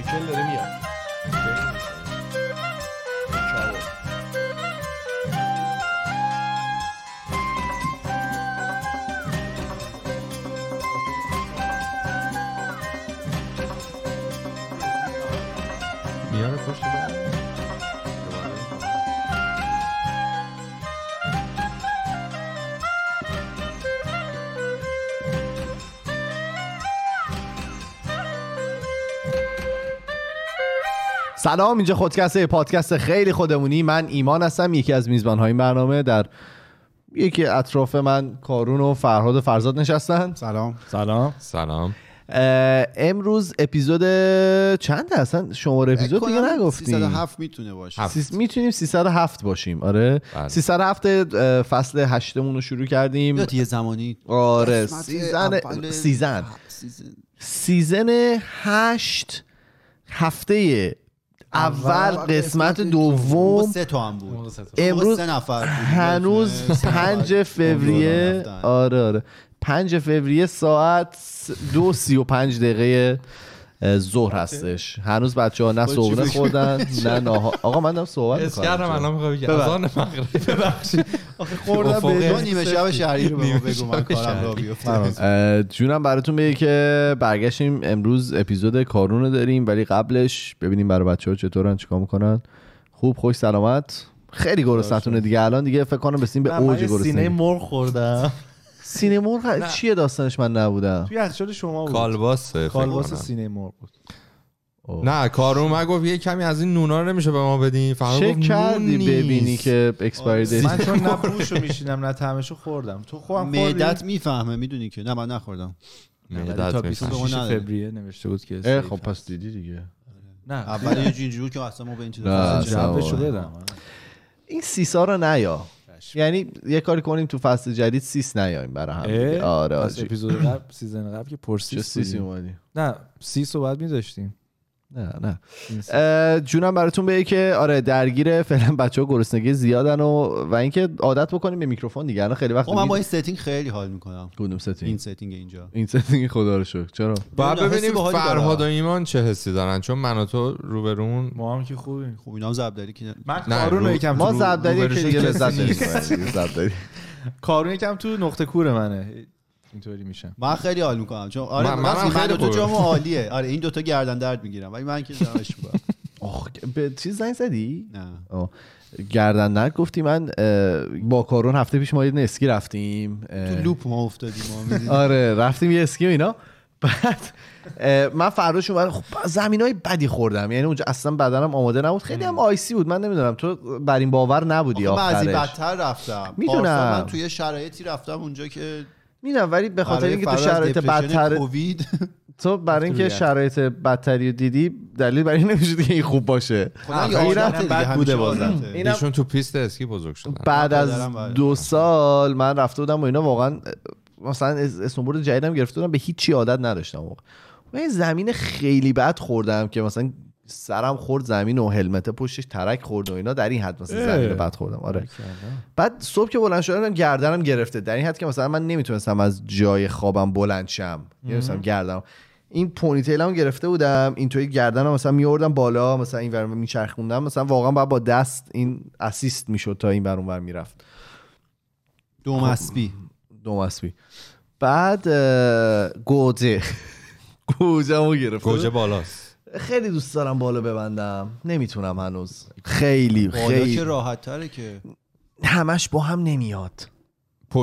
مایکل داره میاد سلام اینجا خودکسته پادکست خیلی خودمونی. من ایمان هستم یکی از میزبان های این برنامه در یکی اطراف من کارون و فرهاد و فرزاد نشستن. سلام. سلام. سلام. امروز اپیزود چنده اصلا شماره اپیزود دیگه نگفتیم 307 می‌تونه باشه. سیس می‌تونیم 307 باشیم. آره. بله. 307 اه، فصل هشتمون رو شروع کردیم. یه زمانی. آره. season season. سیزن هشت هفته اول قسمت دوم سه تا هم بود امروز سه نفر. هنوز سه نفر. پنج فوریه رفتن. آره آره پنج فوریه ساعت س- دو سی و پنج دقیقه اه، ظهر هستش. هنوز بچه ها نه صبحونه؟ خوردن نه ناهار آقا من دارم صحبت اس کردم می‌کنم الان می‌خوام بگم اذان مغرب. ببخشید. خوردم افقی. تو نیمه شب شهری رو به بگو من کارم را شهری. بیفته جونم براتون بگه که برگشتیم. امروز اپیزود کارون رو داریم ولی قبلش ببینیم برای بچه ها چطورن چیکار می‌کنن. خوب خوش سلامت. خیلی گرسنتونه دیگه. الان دیگه فکر کنم بسیم به اوج سینه گرسنگی. مرغ خوردم. سینه مرغ چیه داستانش من نبودم؟ توی یخچال شما بود. کالباس کنم. سینه مرغ بود. نه کارو من گفت یه کمی از این نونا رو نمیشه به ما بدین. فقط چک گفت کردی نون ببینی. که اکسپایری دیت من چون نه بوشو میشینم نه طعمشو خوردم. تو خودم معدت می‌فهمه می‌دونی که. نه من نخوردم. معدت تا می‌فهمه. 26 نداره. فوریه نوشته بود که خب. پس دیدی دیگه. نه. اول یه جینجور که اصلا ما به این چیزا دادم این سیسا رو نیا. یعنی یه کاری کنیم تو فصل جدید سیس نیایم برای هم؟ آره اپیزود قبل سیزن قبل که پرسیس. اومدی نه سی صحبت میذاشتیم نه نه. جونم براتون بگه که آره درگیر فعلا بچه ها گرسنگی زیادن و و اینکه عادت بکنیم به میکروفون دیگه. الان خیلی وقت خب من با این ستینگ خیلی حال می‌کنم. کدوم این ستینگ ستینگ اینجا. این ستینگ خدا رو شکر. چرا؟ نمی‌دونم، ببینیم. فرهاد و ایمان چه حسی دارن چون من و تو روبرون ما هم که خوبیم. خب اینا هم زبدری که من کارون رو رو- یکم ما زبدری که دیگه لذت کارون یکم تو نقطه کور منه. اینطوری میشم من خیلی حال می‌کنم. چون آره من- من, خیلی دو خوبه. جامو عالیه. آره این دوتا گردن درد می‌گیرم ولی من که می‌کنم آخ به چیز زنگ زدی؟ نه. آه. گردن نرد گفتی من با کارون هفته پیش ما یه اسکی رفتیم. تو لوپ ما افتادیم ما. آره رفتیم یه اسکی و اینا. بعد من فرداش اومدم خب زمین های بدی خوردم. یعنی اونجا اصلا بدنم آماده نبود. خیلی هم آیسی بود. من نمی‌دونم تو بر این باور نبودی آخرش. بدتر رفتم. می‌دونم. من توی شرایطی رفتم اونجا که می‌دونم ولی به خاطر برای اینکه تو شرایط بدتر کووید تو برای اینکه. شرایط بدتری رو دیدی دلیل برای این نمیشه که این خوب باشه خدا اینم عادته دیگه، بد بوده بازم. ایشون تو پیست اسکی بزرگ شدن بعد از. دو سال من رفته بودم و اینا واقعا مثلا اس- اسنوبورد جدیدم گرفته بودم به هیچی عادت نداشتم واقعا من زمین خیلی بد خوردم که مثلا سرم خورد زمین و helmet پشتش ترک خورد و اینا. در این حد مثلا زمین بد خوردم. آره. بعد صبح که بلند شدم گردنم گرفته. در این حد که مثلا من نمی‌تونستم از جای خوابم بلند شم. مثلا گردنم. این پونیتیلم گرفته بودم. اینطوری گردنم مثلا میوردم بالا مثلا این ور میچرخوندم. مثلا واقعا باید با دست این اسیست می‌شد تا این ور اون ور می‌رفت. دوم اسبی دو اسبی بعد گوجه. گوجه‌مو گرفته گوجه بالاست. خیلی دوست دارم بالا ببندم. نمی‌تونم هنوز. خیلی بالا خیلی. که راحت تره که. همش با هم نمیاد.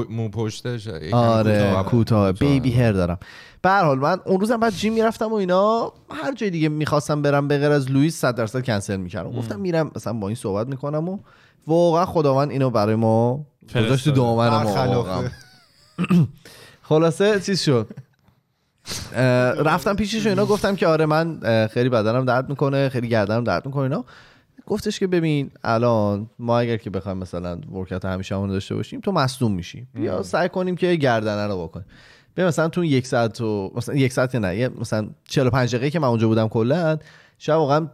مو پشتش یکم آره کوتاه. کوتاه بیبی هر دارم. به هر حال من اون روزم بعد جیم می‌رفتم و اینا هر جای دیگه می‌خواستم برم به غیر از لوئیس 100 درصد کنسل می‌کردم. گفتم میرم مثلا با این صحبت می‌کنم و واقعا خداوند اینو برای ما گذاشت دامن ما. خلاصه چیز شد. رفتم پیشش و اینا گفتم که آره من خیلی بدنم درد می‌کنه خیلی گردنم درد می‌کنه اینا. گفتش که ببین الان ما اگر که بخوایم مثلا ورکت همیشه همون داشته باشیم تو مصدوم میشی. بیا سعی کنیم که گردنه رو بکنیم ببین مثلا تو یک ساعت و مثلا یک ساعت نه یه مثلا 45 دقیقه که من اونجا بودم کلا شاید واقعا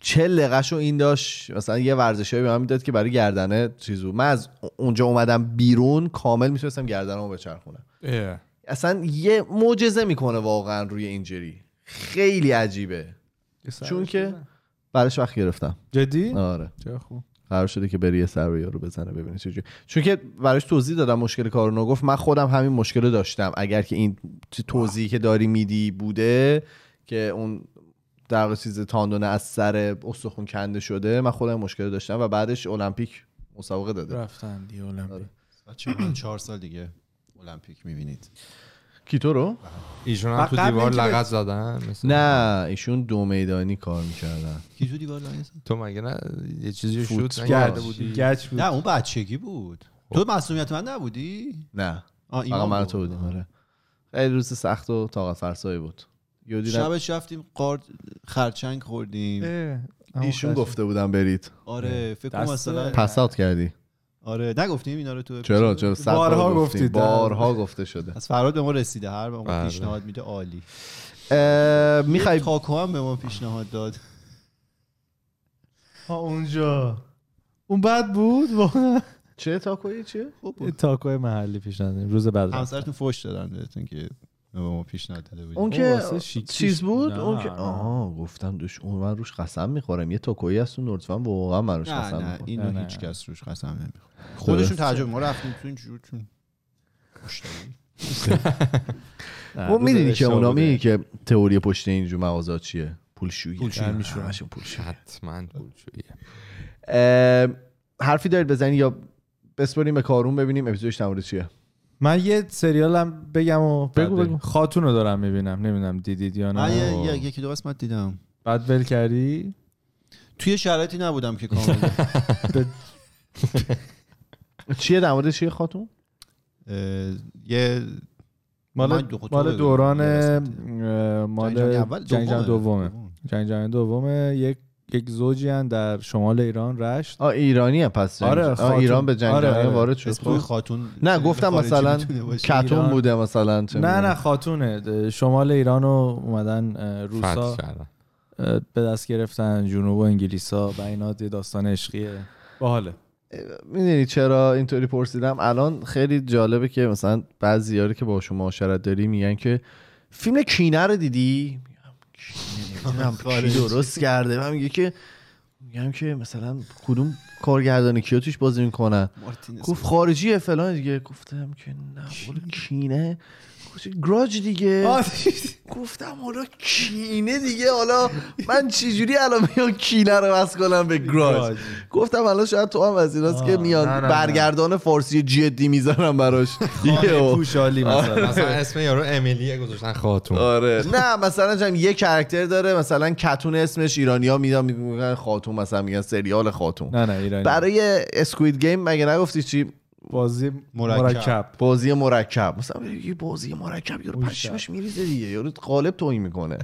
40 دقیقه این داشت مثلا یه ورزشی به من می‌داد که برای گردنه چیز بود من از اونجا اومدم بیرون کامل می‌تونستم گردنمو بچرخونم. اصلا یه معجزه می‌کنه واقعا روی اینجری خیلی عجیبه. چون که براش وقت گرفتم. جدی؟ آره. چه خوب. قرار شده که بری یه سر یارو بزنه ببینه چجوری چون که براش توضیح دادم مشکل کارو گفت من خودم همین مشکل رو داشتم. اگر که این توضیحی که داری میدی بوده که اون در چیز تاندونه از سر استخون کنده شده من خودم مشکل رو داشتم و بعدش المپیک مسابقه داده. رفتن دی المپیک. آره. چهار سال دیگه المپیک می‌بینید. کیتو رو؟ ایشون هم تو دیوار لغت زدن مثل- نه ایشون دو میدانی کار می‌کردن. کی تو دیوار لایز تو مگه نه؟ یه چیزی شوت گچ بودی؟ گچ بود. نه اون بچگی بود. تو مسئولیت من نبودی؟ نه. ایمان من. تو بودیم آره. خیلی روز سخت و طاقت فرسایی بود. شبش رفتیم قارد خرچنگ خوردیم. ایشون. گفته بودم برید. آره فکر کنم مثلا پس اوت کردی. آره نگفتیم اینا رو تو چرا؟ چرا بارها. گفتید. بارها گفته شده. از فراد به ما رسیده هر به ما. پیشنهاد میده عالی. می‌خوای تاکو هم به ما پیشنهاد داد. ها اونجا. اون بد بود؟ واقعا. چه تاکویی؟ چیه؟ خوب یه بود تاکوی محلی پیش نداریم روز بعد. همسرتون فوش دادن بهتون که به ما پیشنهاد داده بودیم اون که چیز. بود نه، اون که. آها گفتم دوش اون من روش قسم می‌خورم یه تاکویی هست اون لطفا واقعا من روش نه قسم نه می‌خورم اینو نه، نه. هیچ کس روش قسم نمی‌خوره خودشون. ترجمه ما رفتیم تو این جور چون اون روز می‌دونی که اونا. می‌دونی که تئوری پشت اینجور مغازات چیه پولشویی پولشویی. پولشویی حتما پولشوییه اه، حرفی دارید بزنی یا بسپریم به کارون ببینیم اپیزودش در چیه من یه سریالم بگم و بگو،. بگو. خاتون رو دارم می‌بینم نمی‌دونم دیدید یا من نه یه- یه- یکی دو قسمت دیدم بعد ول کردی توی شرایطی نبودم که کامل چیه در مورد چیه خاتون یه من مال مال. دوران مال جنگ جهانی؟ جنگ دومه. دومه جنگ جهانی دومه یک یک زوجی هن در شمال ایران رشت آه ایرانی هم پس جنگ. آره، آه، خاتون. ایران به جنگ آره، جهانی آره. وارد شد اسم خاتون نه گفتم مثلا. کتون ایران. بوده مثلا چه نه. نه خاتونه شمال ایران رو اومدن روسا به دست گرفتن جنوب و انگلیسا و اینا یه داستان عشقیه باحاله می‌دونی چرا اینطوری پرسیدم الان خیلی جالبه که مثلا بعضیاری که باشون معاشرت داری میگن که فیلم کینه رو دیدی کی درست کرده. من میگه که میگم که مثلا کدوم کارگردانی کیا توش بازی می‌کنن؟ گفت خارجیه فلان دیگه. گفتم که نه کینه. گراج دیگه. گفتم حالا کینه دیگه حالا من چجوری الان میام کینه رو بس کنم به گراج؟ گفتم الان شاید تو هم از ایناست که میان نه. برگردان فارسی جدی می‌ذارم براش. یهو. پوشالی مثلا. مثلا اسم یارو امیلیه گذاشتن خاتون. آره. نه مثلا جم یه کرکتر داره مثلا کتون اسمش ایرانیا میدن میگن خاتون مثلا میگن سریال خاتون. نه نه ایرانی. برای اسکوید گیم مگه نگفتی چی؟ بازی مرکب. مرکب. بازی مرکب. مثلا یه بازی مرکب یارو پشمش میریزه دیگه. یارو قالب توهین می‌کنه.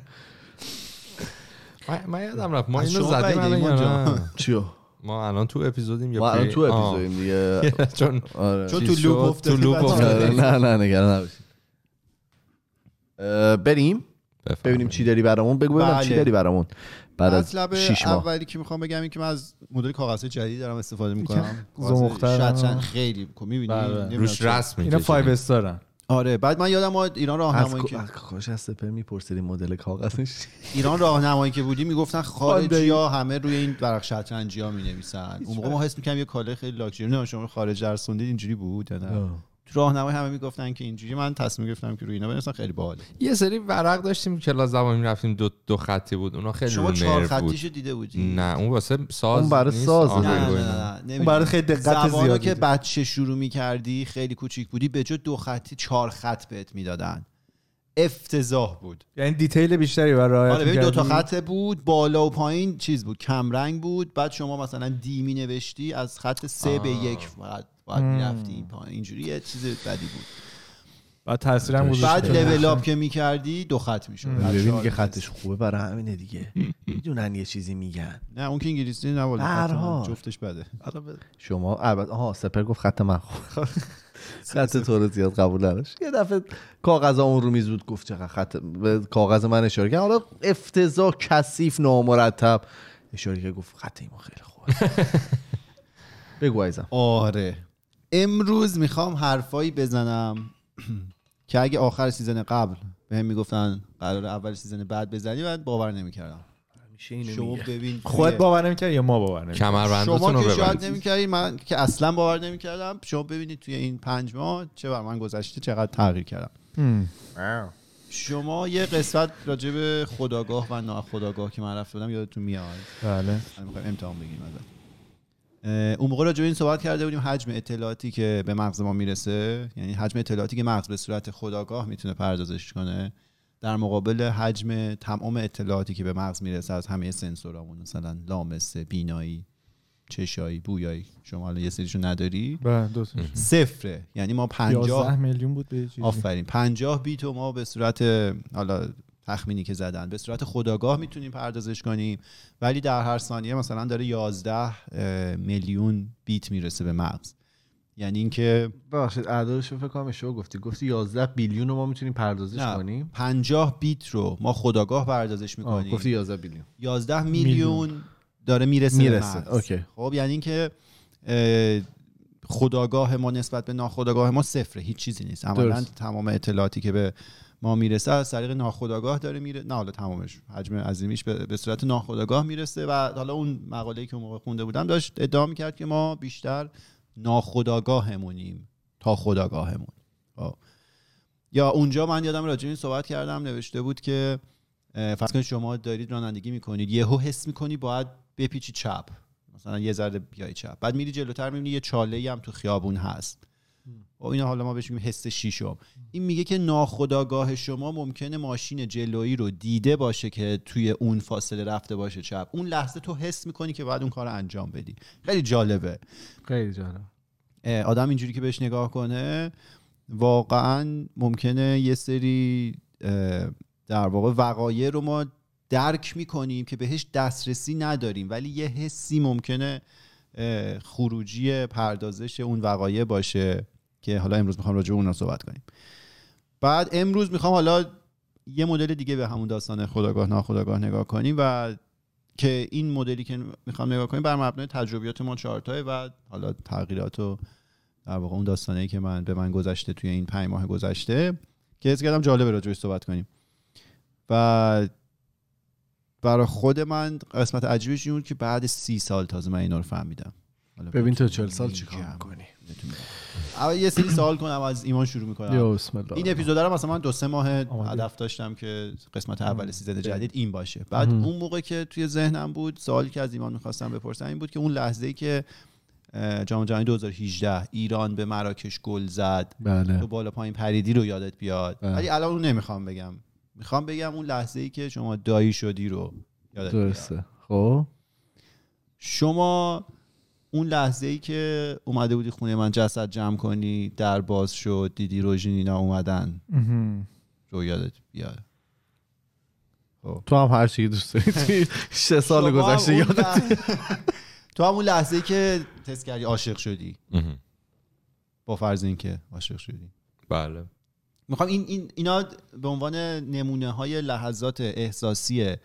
من- یادم رفت. ما اینو زدیم الان. چیو؟ ما الان تو اپیزودیم یا ما الان؟ تو. اپیزودیم دیگه. چون آره. چون تو loop افتادی تو loop. آره، نه نه نگران نباشید. بریم. ببینیم چی داری برامون. بگو ببینم چی بله. داری برامون. بعد از شیش ماه. اولی که می‌خوام بگم این که من از مدل کاغذ جدید دارم استفاده می‌کنم. زمختر شطرنج. خیلی می‌بینی؟ بله. روش رسم اینا می‌کشیدیم. five star ن آره بعد من یادم اومد ایران از راهنمایی که کاش از سپر میپرسیدی مدل کاغذش. ایران راهنمایی که بودی می‌گفتن خارجی ها همه روی این ورق شطرنجی ها می‌نویسن. اون موقع ما حس می‌کنم یه کاله خیلی لاکچری. نه شما خارج درسوندید اینجوری بود یا نه. تو راهنمایی همه می‌گفتن که اینجوری من تصمیم گرفتم که روی اینا بنویسم خیلی باحاله یه سری ورق داشتیم کلاس زبانی رفتیم دو دو خطی بود اونا خیلی شما چهار خطیشو دیده بودی نه اون واسه ساز اون برای سازه. آهنگ نه نه. نه, نه, اون برای خیلی دقت زیادی که. بچه شروع می‌کردی خیلی کوچیک بودی به جای دو خطی چهار خط بهت می‌دادن افتضاح بود یعنی دیتیل بیشتری برای آره ببین دو تا؟ خط بود بالا و پایین چیز بود کم رنگ بود بعد شما مثلا دی می نوشتی از خط سه به. یک فقط باید می‌رفتی این پایین. اینجوری یه چیز بدی بود. بعد تاثیرم گذاشته بعد لول اپ که می‌کردی دو خط می‌شد. ببینی که خطش خوبه برای همینه دیگه. می‌دونن یه چیزی میگن. نه اون که انگلیسی حال. جفتش بده. شما البته آها سپر گفت خط من خوب خط تو رو زیاد قبول نداشت. یه دفعه کاغذ اون رو میز بود گفت چقدر خط به کاغذ من اشاره کرد. حالا افتضاح کثیف نامرتب. اشاره کرد گفت خط ایمان خیلی خوبه. بگو آره. امروز می‌خوام حرفایی بزنم که اگه آخر season قبل به هم می‌گفتن قرار اول season بعد بزنی بعد باور نمی‌کردم. شما. ببین خودت توی- باور نمی‌کردی یا ما باور نمی‌کردیم؟ شما که شاید نمی‌کردی من که اصلا باور نمی‌کردم. شما ببینید توی این پنج ماه چه بر من گذشته چقدر تغییر کردم. شما یه قسمت راجع به خداگاه و ناخداگاه که من رفته بودم یادتون میاد؟ بله. امتحان بگیریم اون موقع راجع به این صحبت کرده بودیم حجم اطلاعاتی که به مغز ما می‌رسه. یعنی حجم اطلاعاتی که مغز به صورت خداگاه می‌تونه پردازش کنه در مقابل حجم تمام اطلاعاتی که به مغز می‌رسه از همه سنسورامون مثلا لامسه بینایی چشایی بویایی شما الان یه سریشو نداری؟ بله صفره. یعنی ما 11 50 میلیون بود به. آفرین. 50 بیت رو ما به صورت حالا تخمینی که زدن. به صورت خداگاه می‌تونیم پردازش کنیم. ولی در هر ثانیه مثلا داره 11 اه، میلیون بیت می‌رسه به مغز. یعنی اینکه ببخشید اعدادش رو فکر کنم اشتباه گفتی. گفتی 11 بیلیون رو ما می‌تونیم پردازش نه، کنیم؟ 50 بیت رو ما خداگاه پردازش آه، می‌کنیم. گفتی 11 بیلیون. 11 میلیون. داره می‌رسه, به می‌رسه، مغز. اوکی. خب یعنی اینکه اه، خداگاه ما نسبت به ناخداگاه ما صفره. هیچ چیزی نیست. عملا. تمام اطلاعاتی که به ما می‌رسه از طریق ناخداگاه داره میره. نه حالا تمامش. حجم عظیمیش به, صورت ناخداگاه می‌رسه و حالا اون مقاله‌ای که موقع خونده بودم داشت ادعا می‌کرد که ما بیشتر ناخداگاهمونیم تا خداگاهمون خب. یا اونجا من یادم راجع این صحبت کردم نوشته بود که فرض کنید شما دارید رانندگی می‌کنید یهو حس می‌کنی باید بپیچی چپ. مثلا یه ذره بیای چپ. بعد میری جلوتر می‌بینی یه چاله هم تو خیابون هست. اینا حالا ما بهش میگیم حس شیشم. این میگه که ناخداگاه شما ممکنه ماشین جلویی رو دیده باشه که توی اون فاصله رفته باشه چپ. اون لحظه تو حس می‌کنی که باید اون کار رو انجام بدی. خیلی جالبه. خیلی جالب. آدم اینجوری که بهش نگاه کنه واقعا ممکنه یه سری در واقع وقایع رو ما درک می‌کنیم که بهش دسترسی نداریم ولی یه حسی ممکنه خروجی پردازش اون وقایع باشه. که حالا امروز می‌خوام راجع به اونا صحبت کنیم بعد امروز می‌خوام حالا یه مدل دیگه به همون داستان خداگاه ناخداگاه نگاه کنیم و که این مدلی که می‌خوام نگاه کنیم بر مبنای تجربیات ما چهارتای و حالا تغییرات و در واقع اون داستانه که من به من گذشته توی این پنج ماه گذشته که حس کردم جالبه راجعش صحبت کنیم و برای خود من قسمت عجیبش این بود که بعد سی سال تازه من اینا رو فهمیدم ببین تو 40 سال. چیکار می‌کنی. اول یه سری سوال کنم از ایمان شروع می‌کنم. یا بسم الله. این اپیزود رو مثلا من دو سه ماه هدف داشتم که قسمت اول season جدید این باشه. بعد. اون موقع که توی ذهنم بود سوالی که از ایمان می‌خواستم بپرسم این بود که اون لحظه ای که جام جهانی 2018 ایران به مراکش گل زد بله. تو بالا پایین پریدی رو یادت بیاد. بله. ولی الان اون نمی‌خوام بگم. می‌خوام بگم اون لحظه ای که شما دایی شدی رو یادت بیاد. درسته خب؟ شما اون لحظه ای که اومده بودی خونه من جسد جمع کنی در باز شد دیدی روژینینا اومدن. مهم. رو یادت بیاد تو هم هر چی دوست داری سه سال هم گذشته اون یادت تو همون لحظه ای که تست کردی عاشق شدی. با فرض اینکه عاشق شدی. بله. می‌خوام این, این اینا به عنوان نمونه های لحظات احساسی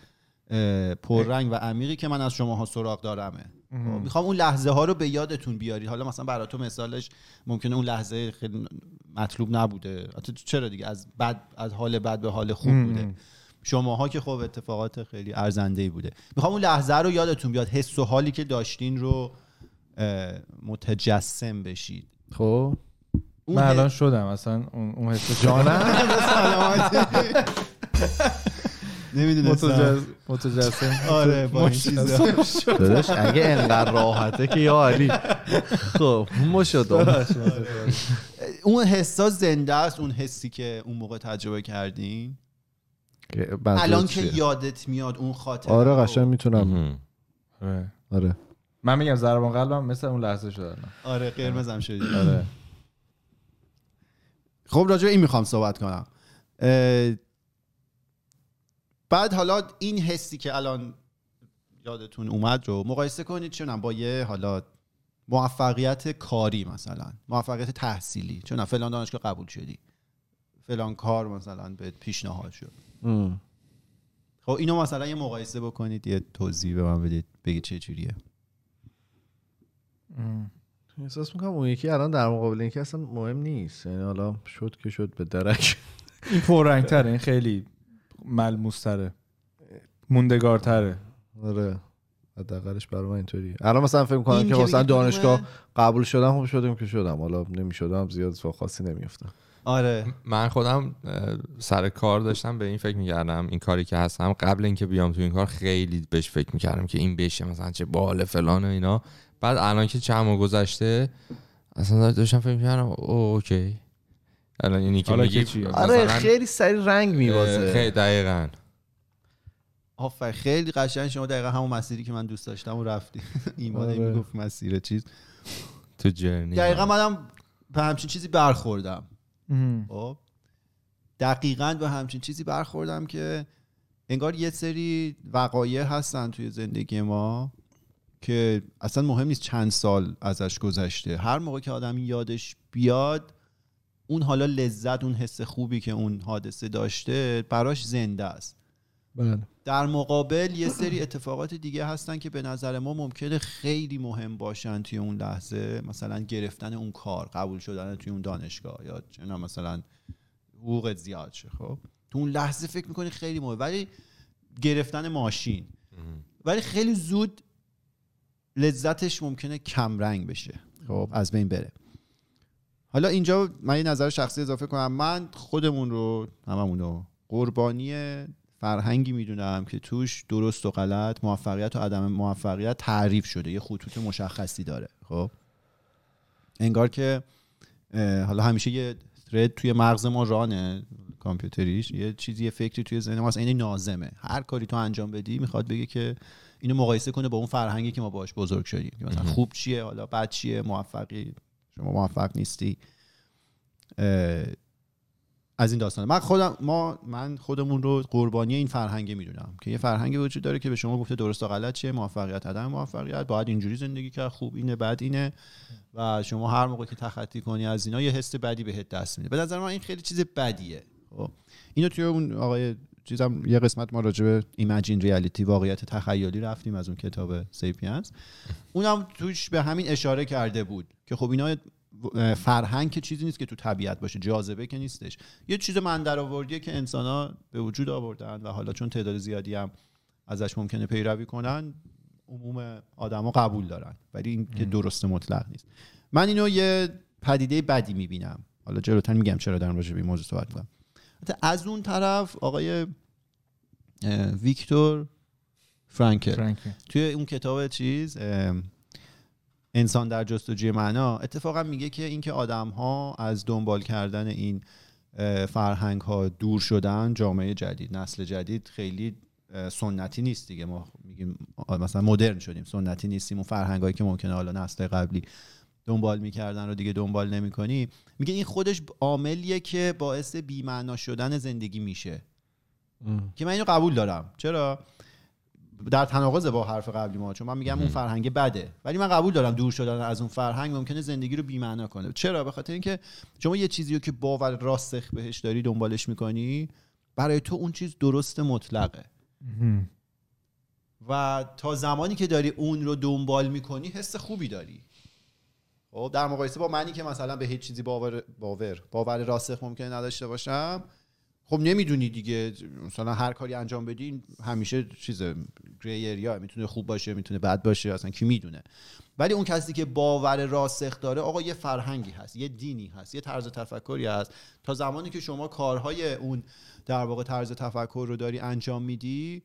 پررنگ و عمیقی که من از شماها سراغ دارمه. خب، می‌خوام اون لحظه ها رو به یادتون بیارید. حالا مثلا برای تو مثالش ممکنه اون لحظه خیلی مطلوب نبوده. حتی چرا دیگه؟ از بد از حال بد به حال خوب بوده. شماها که خب اتفاقات خیلی ارزنده ای بوده. می‌خوام اون لحظه رو یادتون بیاد. حس و حالی که داشتین رو متجسم بشید. خب. من الان شدم. اصلا اون حس نمی‌دونستم. متجسم آره با این چیزا. داداش اگه انقدر راحته که یا علی. خب مشدم اون حسا زنده است اون حسی که اون موقع تجربه کردین الان که یادت میاد اون خاطره آره. قشنگ می‌تونم. آره. آره. من میگم ضربان قلبم مثل اون لحظه شده. آره قرمزم شدی. آره. خب راجع به این می‌خوام صحبت کنم. بعد حالا این حسی که الان یادتون اومد رو مقایسه کنید چونم با یه حالا موفقیت کاری مثلا موفقیت تحصیلی. چون فلان دانشگاه قبول شدی. فلان کار مثلا به پیشنهاد شد. ام. خب اینو مثلا یه مقایسه بکنید یه توضیح به من بدید بگید چه جوریه. احساس می‌کنم اون یکی الان در مقابل اینکه اصلا مهم نیست. یعنی حالا شد که شد به درک. این پررنگتره این خیلی ملموس تره موندگارتره. آره. حداقلش برای من اینطوریه. الان مثلا فکر کنم این که مثلا دانشگاه؟ قبول شدم خب شدم که شدم. حالا نمی‌شدم زیاد اتفاق خاصی نمیافتم. آره. من خودم سر کار داشتم به این فکر می‌کردم این کاری که هستم. قبل اینکه بیام تو این کار خیلی بهش فکر می‌کردم که این بشه مثلا چه باله فلان و اینا. بعد الان که چند ماه گذشته اصلا داشتم فکر می‌کردم او اوکی. الان اینی که میگی؟ آره مثلا، خیلی سری رنگ اه، میبازه خیلی دقیقا. آفر خیلی قشنگ. شما دقیقا همون مسیری که من دوست داشتم و رفتی ایمان آره. می‌گفت مسیر چیز. تو جرنی. دقیقا منم به همچین چیزی برخوردم. خب. دقیقا به همچین چیزی برخوردم که انگار یه سری وقایع هستن توی زندگی ما که اصلا مهم نیست چند سال ازش گذشته. هر موقع که آدم یادش بیاد اون حالا لذت اون حس خوبی که اون حادثه داشته براش زنده است. بله. در مقابل یه سری اتفاقات دیگه هستن که به نظر ما ممکنه خیلی مهم باشن توی اون لحظه. مثلا گرفتن اون کار قبول شدن توی اون دانشگاه یا می‌دونم مثلا حقوقت زیاد شه خب؟ تو اون لحظه فکر می‌کنی خیلی مهم ولی گرفتن ماشین. ولی خیلی زود لذتش ممکنه کم رنگ بشه. خب از بین بره. حالا اینجا من یه نظر شخصی اضافه کنم. من خودمون رو هممون رو قربانی فرهنگی می‌دونم که توش درست و غلط موفقیت و عدم موفقیت تعریف شده. یه خطوط مشخصی داره خب؟ انگار که حالا همیشه یه ترد توی مغز ما رانه کامپیوتریش. یه چیزی یه فکری توی ذهن ماست. این نازمه. هر کاری تو انجام بدی می‌خواد بگه که اینو مقایسه کنه با اون فرهنگی که ما باش بزرگ شدیم. مثلا خوب چیه حالا بد چیه موفقی. شما موفق نیستی. از این داستان من خودم ما من خودمون رو قربانی این فرهنگ می‌دونم که یه فرهنگی وجود داره که به شما گفته درست و غلط چیه موفقیت عدم موفقیت باید اینجوری زندگی کرد خوب اینه بد اینه. و شما هر موقع که تخطی کنی از اینا یه حس بدی بهت دست میده. به نظر من این خیلی چیز بدیه. خب اینو توی اون آقای چیزم یه قسمت ما راجع به ایمجین ریالیتی واقعیت تخیلی رفتیم از اون کتاب سیپینز اونم توش به همین اشاره کرده بود که خب اینا فرهنگ که چیزی نیست که تو طبیعت باشه جاذبه که نیستش. یه چیز من در آوردیه که انسان ها به وجود آوردن و حالا چون تعداد زیادی هم ازش ممکنه پیروی کنن عموم آدما قبول دارن. ولی این که درست مطلق نیست. من اینو یه پدیده بدی می‌بینم. حالا جلوتر میگم چرا راجع به این موضوع صحبت می‌کنم. از اون طرف آقای ویکتور فرانکل. فرانکل. توی اون کتاب چیز انسان در جستجوی معنا اتفاقا میگه که اینکه آدم ها از دنبال کردن این فرهنگ ها دور شدن جامعه جدید نسل جدید خیلی سنتی نیست دیگه. ما میگیم مثلا مدرن شدیم سنتی نیستیم. اون فرهنگ هایی که ممکنه حالا نسل قبلی دنبال می‌کردن رو دیگه دنبال نمی‌کنی. میگه این خودش عاملیه که باعث بی‌معنا شدن زندگی میشه. که من اینو قبول دارم. چرا؟ در تناقض با حرف قبلی ما چون من میگم اون فرهنگ بده. ولی من قبول دارم دور شدن از اون فرهنگ ممکنه زندگی رو بی‌معنا کنه. چرا؟ به خاطر اینکه شما یه چیزی رو که باور راسخ بهش داری دنبالش می‌کنی برای تو اون چیز درست مطلقه. و تا زمانی که داری اون رو دنبال می‌کنی حس خوبی داری. خب در مقایسه با منی که مثلا به هیچ چیزی باور باور باور راسخ ممکنه نداشته باشم خب نمی‌دونی دیگه. مثلا هر کاری انجام بدی این همیشه چیز گری اریا می‌تونه خوب باشه می‌تونه بد باشه اصلا کی می‌دونه. ولی اون کسی که باور راسخ داره آقا یه فرهنگی هست یه دینی هست یه طرز تفکری هست. تا زمانی که شما کارهای اون در واقع طرز تفکر رو داری انجام میدی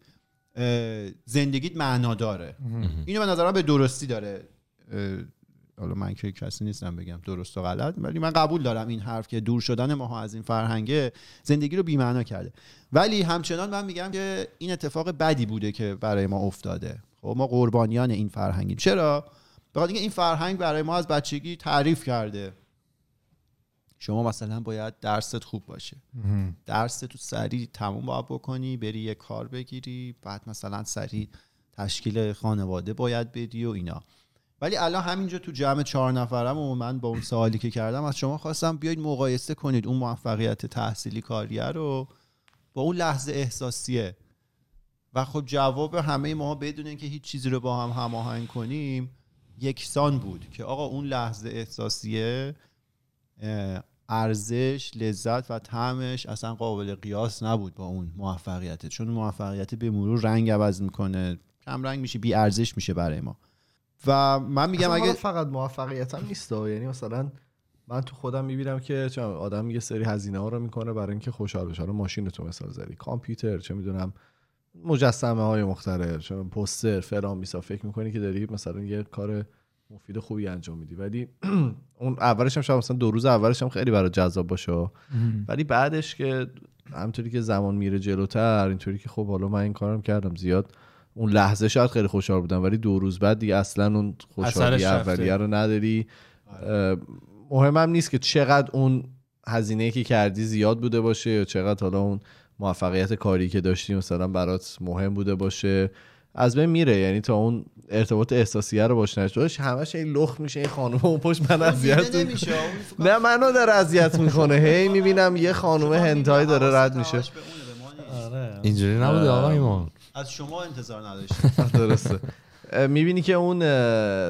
زندگیت معنا داره. اینو به نظرم به درستی داره حالا من که کسی نیستم بگم درست و غلط ولی من قبول دارم این حرف که دور شدن ماها از این فرهنگه زندگی رو بی‌معنا کرده. ولی همچنان من میگم که این اتفاق بدی بوده که برای ما افتاده. خب ما قربانیان این فرهنگیم. چرا؟ بخاطر اینکه این فرهنگ برای ما از بچگی تعریف کرده. شما مثلا باید درست خوب باشه. درس تو سریع تموم باید بکنی بری یه کار بگیری بعد مثلا سریع تشکیل خانواده باید بدی و اینا. ولی الان همینجا تو جمع چهار نفرم و من با اون سوالی که کردم از شما خواستم بیاید مقایسه کنید اون موفقیت تحصیلی کاریه رو با اون لحظه احساسیه. و خب جواب همه ما بدون اینکه هیچ چیزی رو با هم هماهنگ کنیم یکسان بود که آقا اون لحظه احساسیه ارزش لذت و طعمش اصلا قابل قیاس نبود با اون موفقیت. چون موفقیت به مرور رنگ عوض می‌کنه. کم رنگ میشی بی ارزش میشه برای ما. و من میگم اگه فقط موفقیت هم نیست یعنی مثلا من تو خودم می‌بینم که چه آدم یه سری هزینه ها رو می‌کنه برای اینکه خوشحال بشه. حالا ماشین تو مثال زدی کامپیوتر چه می‌دونم مجسمه های مختلف چه پوستر فلان میسا فکر می‌کنی که داری مثلا یه کار مفید خوبی انجام میدی. ولی اون اولش هم شاید مثلا دو روز اولش هم خیلی برای جذاب باشه ولی بعدش که همطوری که زمان میره جلوتر اینطوری که خب حالا من این کارم کردم زیاد اون لحظه شاید خیلی خوشحال بودم ولی دو روز بعد دیگه اصلا اون خوشحالی. اولیه رو نداری. مهمم نیست که چقدر اون هزینه که کردی زیاد بوده باشه یا چقدر حالا اون موفقیت کاری که داشتی مثلا برات مهم بوده باشه. از بین میره یعنی تا اون ارتباط احساسیه رو باش نشد داشت همش این لخ میشه این خانم اون پشت من اذیت نه منو داره اذیت می‌کنه. هی می‌بینم یه خانم هنتای داره رد میشه. نیست. اینجوری نبوده آقا ایمان. از شما انتظار نداشتیم درسته. می‌بینی که اون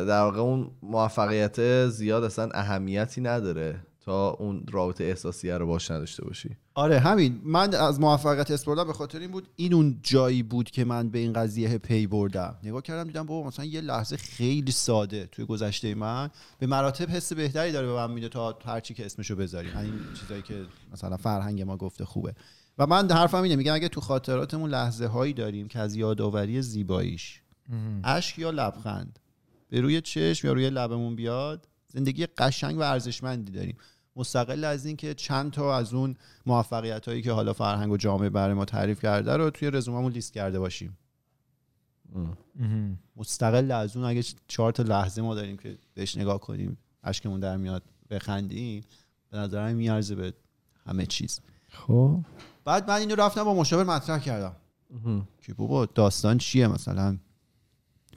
در واقع اون موفقیت زیاد اصلا اهمیتی نداره تا اون رابطه احساسیه رو باش نداشته باشی. آره همین. من از موفقیت اسپوردم به خاطر این بود این اون جایی بود که من به این قضیه پی بردم. نگاه کردم دیدم بابا مثلا یه لحظه خیلی ساده توی گذشته من. به مراتب حس بهتری داره به من میده تا هر چی که اسمشو بذاریم. این چیزایی که مثلا فرهنگ ما گفته خوبه. و من حرفم اینه میگم اگه تو خاطراتمون لحظه هایی داریم که از یادآوری زیباییش اشک یا لبخند به روی چشم یا روی لبمون بیاد زندگی قشنگ و ارزشمندی داریم. مستقل از این که چند تا از اون موفقیت هایی که حالا فرهنگ و جامعه برای ما تعریف کرده رو توی رزوممون لیست کرده باشیم. مستقل از اون اگه چهار تا لحظه ما داریم که بهش نگاه کنیم اشکمون در میاد بخندیم به نظرم میارزه به همه چیز. خب. بعد من اینو رفتم با مشاور مطرح کردم. که بابا داستان چیه مثلا؟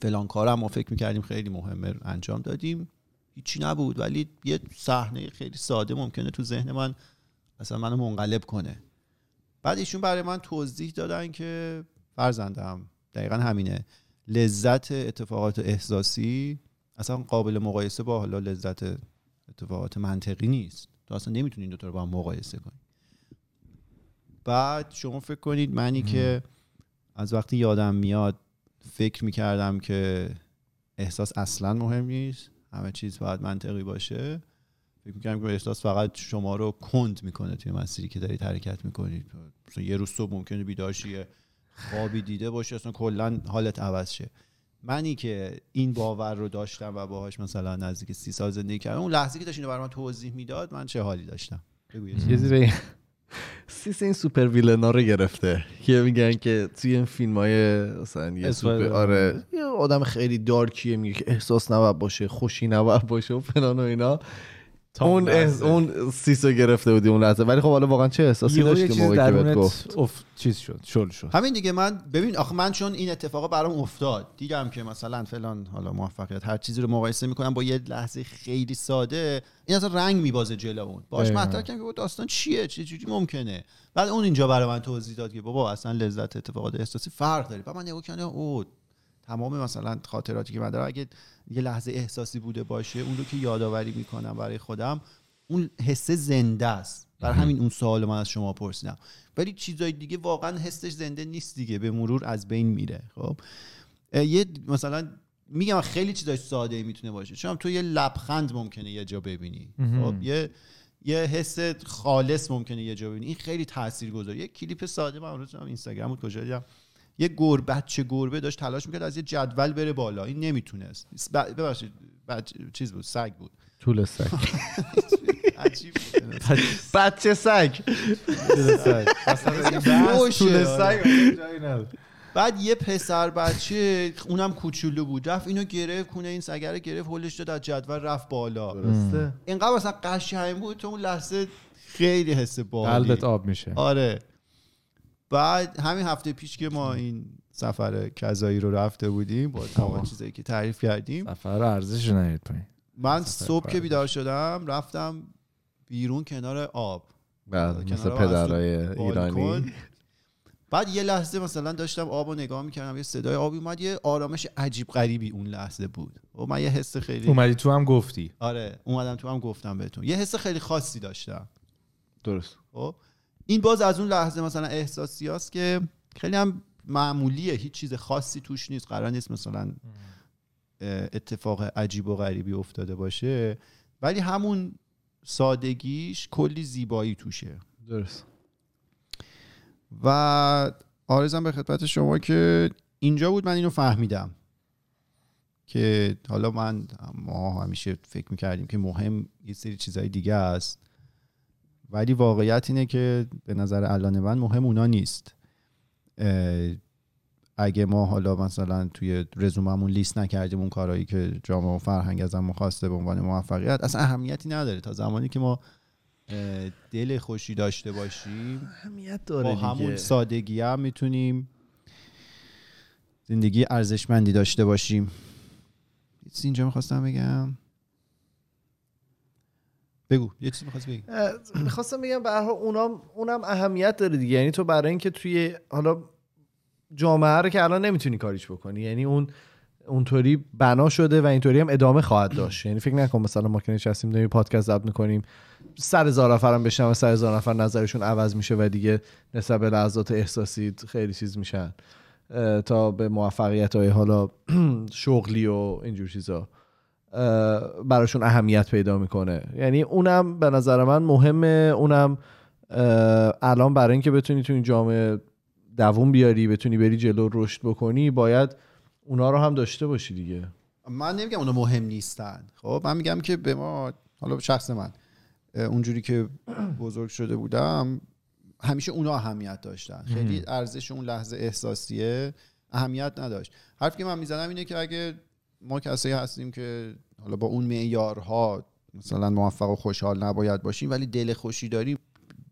فلان کارم ما فکر می‌کردیم خیلی مهمه انجام دادیم. هیچی نبود ولی یه صحنه خیلی ساده ممکنه تو ذهن من مثلا منو منقلب کنه. بعد ایشون برای من توضیح دادن که فرزندم دقیقا همینه. لذت اتفاقات احساسی اصلا قابل مقایسه با حالا لذت اتفاقات منطقی نیست. تو اصلا نمی‌تونی این دوتا رو با هم مقایسه کنی. بعد شما فکر کنید منی که از وقتی یادم میاد فکر می‌کردم که احساس اصلا مهم نیست همه چیز باید منطقی باشه فکر می‌کردم که احساس فقط شما رو کند می‌کنه توی مسیری که دارید حرکت می‌کنید. مثلا یه روز صبح ممکنه بیدار یه خوابی دیده باشه اصلا کلا حالت عوض شه. منی که این باور رو داشتم و باهاش مثلا نزدیک سی سال زندگی کردم اون لحظه که داشت اینو برای من توضیح می‌داد من چه حالی داشتم؟ یه سیس این super villain ا رو گرفته. که میگن که توی این فیلم های مثلا یه سوپر. آره. یه آدم خیلی dark یه میگه که احساس نباید باشه خوشی نباید باشه و فلان و اینا. اون احس... اون سیس رو گرفته بودی اون لحظه. ولی خب حالا واقعا چه احساسی داشتی موقعی که بهت گفت؟ اف چیز شد شل شد. همین دیگه من ببین آخه من چون این اتفاقا برام افتاد دیدم که مثلا فلان حالا موفقیت هر چیزی رو مقایسه می‌کنم با یه لحظه خیلی ساده این اصلا رنگ میبازه جلو اون. باش. مطرح کردم که داستان چیه؟ چه جوری ممکنه؟ بعد اون اینجا برای من توضیح داد که بابا اصلا لذت اتفاقات احساسی فرق داره. بعد من نگاه کردم او تمام مثلا خاطراتی که من دارم اگه یه لحظه احساسی بوده باشه اون رو که یادآوری می‌کنم برای خودم اون حسه زنده است. برای همین اون سوال من از شما پرسیدم. ولی چیزای دیگه واقعا حسش زنده نیست دیگه به مرور از بین میره. خب؟ یه مثلا میگم خیلی چیزای ساده می‌تونه باشه. چون تو یه لبخند ممکنه یه جا ببینی. خب؟ یه یه حس خالص ممکنه یه جا ببینی. این خیلی تاثیرگذاره یه کلیپ ساده من امروز اینستاگرام کجا دیدم؟ یه گربه بچه گربه داشت تلاش می‌کرد از یه جدول بره بالا. این نمی‌تونست. ببخشید بچه- چیز بود سگ بود. طول سگ. عجیب بچه سگ. فوشه. بعد یه پسر بچه اونم کوچولو بود رفت اینو گرفت کونه این سگر رو گرفت هلش داد از جدول رفت بالا. درسته. اینقدر مثلا قشنگ بود تو اون لحظه خیلی حس باحالی. قلبت آب میشه. آره. بعد همین هفته پیش که ما این سفر کذایی رو رفته بودیم با تمام چیزایی که تعریف کردیم سفر رو ارزش نهید پایین. من صبح که بیدار شدم رفتم بیرون کنار آب. بعد کنار مثل پدرای ایرانی. بعد یه لحظه مثلا داشتم آب رو نگاه می‌کردم یه صدای آبی اومد یه آرامش عجیب غریبی اون لحظه بود. و من یه حس خیلی اومدی تو هم گفتی. آره اومدم تو هم گفتم بهتون. یه حس خیلی خاصی داشتم. درست. خب؟ این باز از اون لحظه مثلا احساسی هست که خیلی هم معمولیه هیچ چیز خاصی توش نیست قرار نیست مثلا اتفاق عجیب و غریبی افتاده باشه ولی همون سادگیش کلی زیبایی توشه. درست. و آرزم به خدمت شما که اینجا بود من اینو فهمیدم که حالا من ما همیشه فکر می‌کردیم که مهم یه سری چیزهای دیگه است. ولی واقعیت اینه که به نظر الان من مهم اونا نیست. اگه ما حالا مثلا توی رزوممون لیست نکردیم اون کارهایی که جامعه و فرهنگ ازمون خواسته به عنوان موفقیت اصلا اهمیتی نداره. تا زمانی که ما دل خوشی داشته باشیم اهمیت داره با همون سادگی هم می‌تونیم زندگی ارزشمندی داشته باشیم. اینجا می‌خواستم بگم. بگو یه چیزی می‌خواست بگی. می‌خواستم بگم به اونم اونم اهمیت داره دیگه. یعنی تو برای اینکه توی حالا جامعه رو که الان نمی‌تونی کاریش بکنی. یعنی اون اونطوری بنا شده و اینطوری هم ادامه خواهد داشت. یعنی فکر نکن مثلا ما که نشستیم داریم پادکست ضبط می‌کنیم سر هزار نفر هم بشنم و سر هزار نفر نظرشون عوض میشه و دیگه نسبت به لحظات احساسی خیلی چیز میشن. تا به موفقیت های حالا شغلی و اینجور چیزا. براشون اهمیت پیدا می‌کنه. یعنی اونم به نظر من مهمه. اونم الان برای اینکه بتونی تو این جامعه دووم بیاری بتونی بری جلو رشد بکنی باید اونا رو هم داشته باشی دیگه. من نمیگم اونا مهم نیستن. خب من میگم که به ما حالا شخص من اونجوری که بزرگ شده بودم همیشه اونا اهمیت داشتن. خیلی ارزش اون لحظه احساسیه اهمیت نداشت. حرفی که من می‌زنم اینه که اگه ما کسایی هستیم که حالا با اون معیارها مثلا موفق و خوشحال نباید باشیم ولی دل خوشی داریم.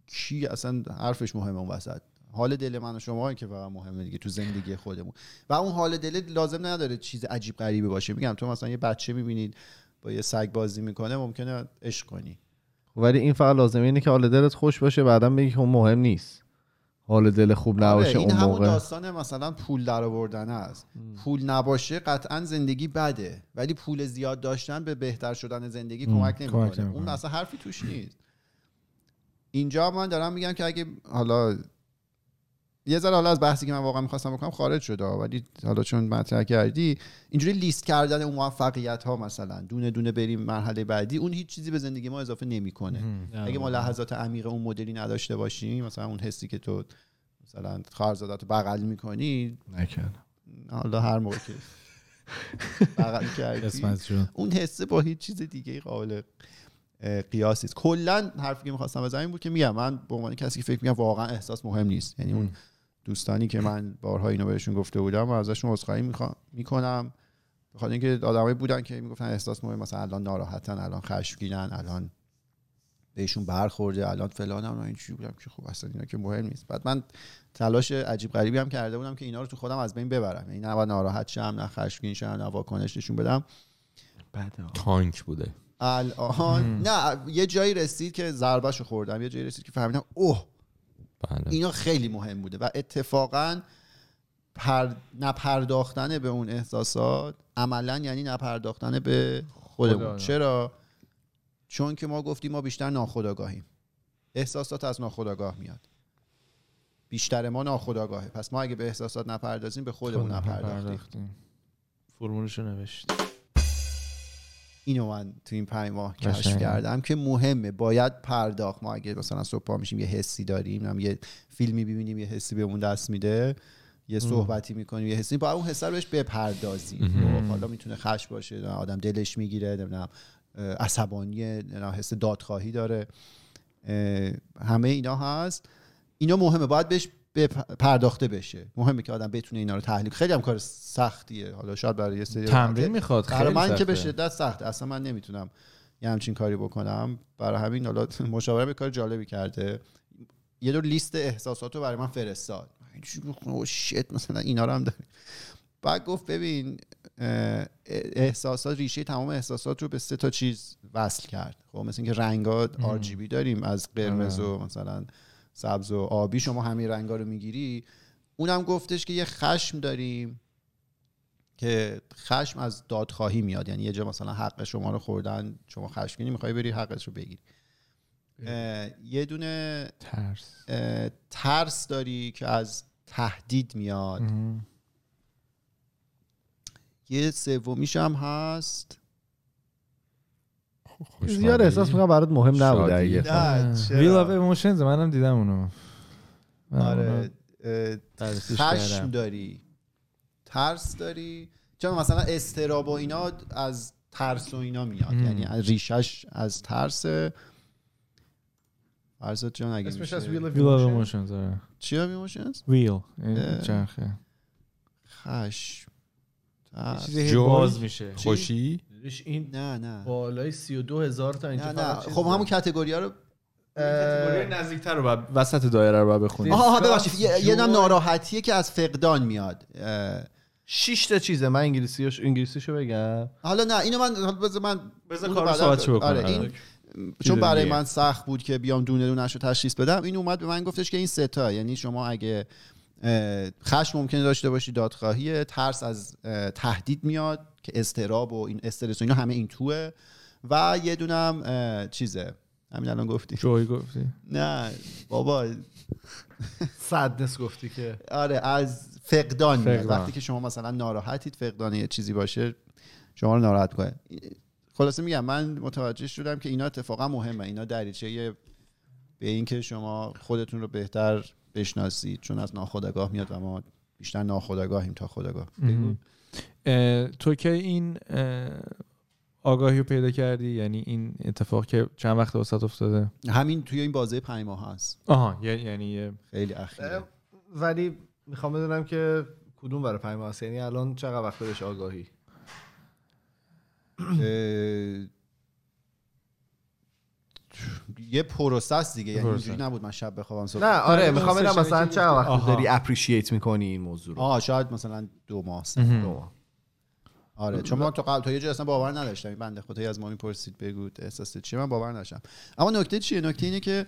کی اصلا حرفش مهمه اون وسط؟ حال دل من و شما که فقط مهمه دیگه تو زندگی خودمون. و اون حال دل لازم نداره چیز عجیب غریبی باشه. میگم تو مثلا یه بچه می‌بینید با یه سگ بازی می‌کنه ممکنه عشق کنی. ولی این فقط لازمه اینه که حال دلت خوش باشه بعدا بگی که مهم نیست. حال دل خوب آره، نباشه این اون همون موقع. داستان مثلا پول در آوردن است پول نباشه قطعا زندگی بده ولی پول زیاد داشتن به بهتر شدن زندگی کمک نمی‌کنه. نمی‌کنه. اون اصلا حرفی توش نیست. اینجا من دارم میگم که اگه حالا یه ذره حالا از بحثی که من واقعا می‌خواستم بکنم خارج شده ولی حالا چون مطرح کردی اینجوری لیست کردن اون موفقیت ها مثلا دونه دونه بریم مرحله بعدی اون هیچ چیزی به زندگی ما اضافه نمی‌کنه. اگه ما لحظات عمیق اون مدلی نداشته باشیم مثلا اون حسی که تو مثلا خواهرزادت رو بغل می‌کنی نکردم حالا هر موقع که بغل کردی اون حسه با هیچ چیز دیگه قابل قیاس نیست. کلا حرفی که می‌خواستم بزنم این بود که میگم من به عنوان کسی که فکر میگم واقعا احساس مهم نیست. یعنی اون دوستانی که من بارها اینو بهشون گفته بودم و ازشون عذرخواهی میخوا- می‌کنم. بخاطر اینکه آدمایی بودن که می‌گفتن احساس مهم مثلا الان ناراحتن الان خشمگینن الان بهشون برخورده الان فلان هم اینجوری بودم که خب اصلا اینا که مهم نیست. بعد من تلاش عجیب غریبی هم کرده بودم که اینا رو تو خودم از بین ببرم. یعنی نه ناراحت شم نه خشمگین شم نه واکنش نشون بدم تانک بوده. الان نه یه جایی رسید که ضربهشو خوردم. یه جایی رسید که فهمیدم اوه بله. اینا خیلی مهم بوده و اتفاقا پر... نپرداختن به اون احساسات عملا یعنی نپرداختن به خودمون. خدا. چرا؟ چون که ما گفتیم ما بیشتر ناخودآگاهیم. احساسات از ناخودآگاه میاد. بیشتر ما ناخودآگاهه. پس ما اگه به احساسات نپردازیم به خودمون نپرداختیم. فرمولشو نوشت. اینو من تو این پنج ماه کشف. کردم که مهمه. باید پرداخت. ما اگه مثلا صبح پا میشیم یه حسی داریم هم یه فیلمی ببینیم یه حسی بهمون دست میده یه صحبتی می‌کنیم یه حسی. باید اون حس رو بهش بپردازیم. خب، حالا می‌تونه خش باشه آدم دلش می‌گیره نمی‌دونم نمی‌دونم حس دادخواهی داره. همه اینا هست. اینا مهمه. باید بهش پرداخته بشه. مهمه که آدم بتونه اینا رو تحلیل خیلی هم کار سختیه. حالا شاید برای یه سری تمرین می‌خواد. برای خیلی من که سخته. به شدت سخته اصلا من نمی‌تونم یه همچین کاری بکنم. برای همین حالا مشاورم یه کار جالبی کرده. یه دور لیست احساسات رو برای من فرستاد. شت مثلا اینا رو هم داریم بعد گفت ببین احساسات ریشه تمام احساسات رو به سه تا چیز وصل کرد. خب مثل اینکه رنگا آر جی بی داریم. از قرمز و مثلا سبز و آبی شما همین رنگا رو می‌گیری. اونم گفتش که یه خشم داریم که خشم از دادخواهی میاد. یعنی یه جا مثلا حق شما رو خوردن شما خشمگینی می‌خوای بری حقش رو بگیری. یه دونه ترس. ترس داری که از تهدید میاد. یه سومیش هم هست. زیاد احساس می‌کنم برات مهم نبوده. اگه. نه wheel چرا؟ emotions منم دیدم اونو. من آره خشم. داری ترس داری. چون مثلا اضطراب و اینا از ترس و اینا میاد. یعنی از ریشش از ترس فرزاد جان اگه اسمش میشه. از wheel of emotions چی هم emotions؟ wheel. چرخه. خشم. باز میشه. خوشی؟ این نه نه بالای 32 هزار تا نه اینجا نه چیز خب همون. category ها رو category نزدیکتر رو باید- وسط دایره رو باید بخونی آها ببخشید یه- یه نم. ناراحتیه که از فقدان میاد شش تا چیزه من انگلیسیش انگلیسیشو بگم حالا نه اینو من حالا بذار من بذار کارو بکنم. آره این آره. چون برای. من سخت بود که بیام دونه دونش رو تشخیص بدم این اومد به من گفتش که این ستا یعنی شما اگه خشم ممکنه داشته باشی دادخواهی ترس از تهدید میاد که استراب و این استرس و اینا همه این توه. و یه دونم چیزه. همین الان گفتی. جوی گفتی. نه بابا. سدنس گفتی که. آره از فقدان میاد. فقدان. وقتی که شما مثلا ناراحتید فقدان یه چیزی باشه شما رو ناراحت کنه خلاصه میگم من متوجه شدم که اینا اتفاقا مهمه. اینا دریچه به اینکه شما خودتون رو بهتر بشناسید چون از ناخودآگاه میاد و ما بیشتر ناخودآگاهیم تا خودآگاه. اه، تو که این اه، آگاهی رو پیدا کردی؟ یعنی این اتفاق که چند وقت وسط افتاده؟ همین توی این بازه پنج ماه هست. آها یعنی خیلی اخیره. ولی می‌خوام بدونم که کدوم برای پنج ماه است. یعنی الان چقدر وقت بهش آگاهی؟ اه، یه پروسه است دیگه یعنی. اینجوری نبود من شب بخوابم صبح. نه آره نه، می‌خوام سشنی مثلا چقدر وقت آها. داری اپریشیت می‌کنی این موضوع رو؟ آه شاید مثلا دو ماه. سه. دو ماه. آره چون ما تا قبل تا یه جا اصلا باور نداشتم. این بنده خدایی از ما می‌پرسید بگو احساس چیه من باور نداشتم. اما نکته چیه؟ نکته اینه که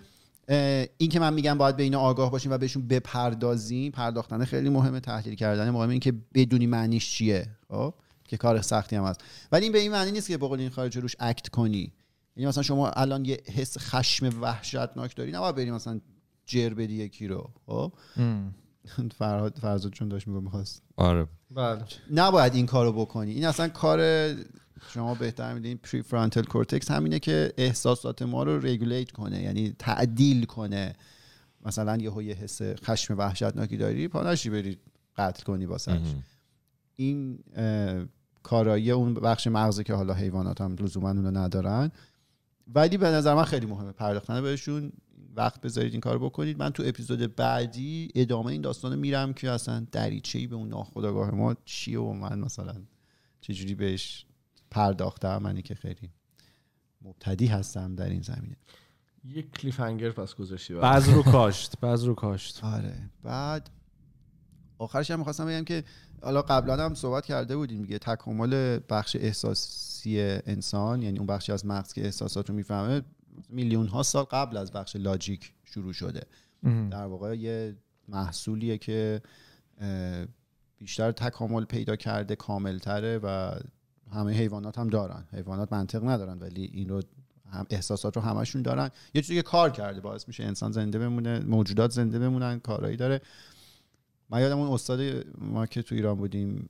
این که من میگم باید به اینا آگاه باشیم و بهشون بپردازیم پرداختن خیلی مهمه تحلیل کردن مهمه این که بدونی معنیش چیه خب؟ که کار سختی هم هست. ولی این به این معنی نیست که بقول این خارج روش act کنی. یعنی مثلا شما الان یه حس خشم وحشتناک داری نباید بری مثلا جر بدی یکی رو خب. فرهاد فرزاد چون داشت میگم می‌خواست. آره. بله. نباید این کارو بکنی. این اصلا کار شما بهتر می‌دونید prefrontal cortex همینه که احساسات ما رو regulate کنه یعنی تعدیل کنه. مثلا یه یه حس خشم وحشتناکی داری پانشی بری قتل کنی واسش. این کارایی اون بخش مغزه که حالا حیوانات هم لزوما اونو ندارن ولی به نظر من خیلی مهمه پرداختن بهشون. وقت بذارید این کارو بکنید. من تو اپیزود بعدی ادامه این داستان رو میرم که اصلا دریچه‌ای به اون ناخودآگاه ما چیه و من مثلا چجوری بهش پرداختم. منی که خیلی مبتدی هستم در این زمینه. یک کلیف هنگر پس گذاشتی. بعض رو کاشت بعض رو کاشت. آره. بعد آخرش هم می‌خواستم بگم که حالا قبلا هم صحبت کرده بودیم دیگه تکامل بخش احساسی انسان یعنی اون بخشی از مغز که احساسات رو می‌فهمه میلیون ها سال قبل از بخش لاجیک شروع شده. ام. در واقع یه محصولیه که بیشتر تکامل پیدا کرده کاملتره و همه حیوانات هم دارن. حیوانات منطق ندارن ولی این رو هم احساسات رو همشون دارن. یه چیزی که کار کرده باعث میشه انسان زنده بمونه موجودات زنده بمونن کارایی داره. من یادم اون استاد ما که تو ایران بودیم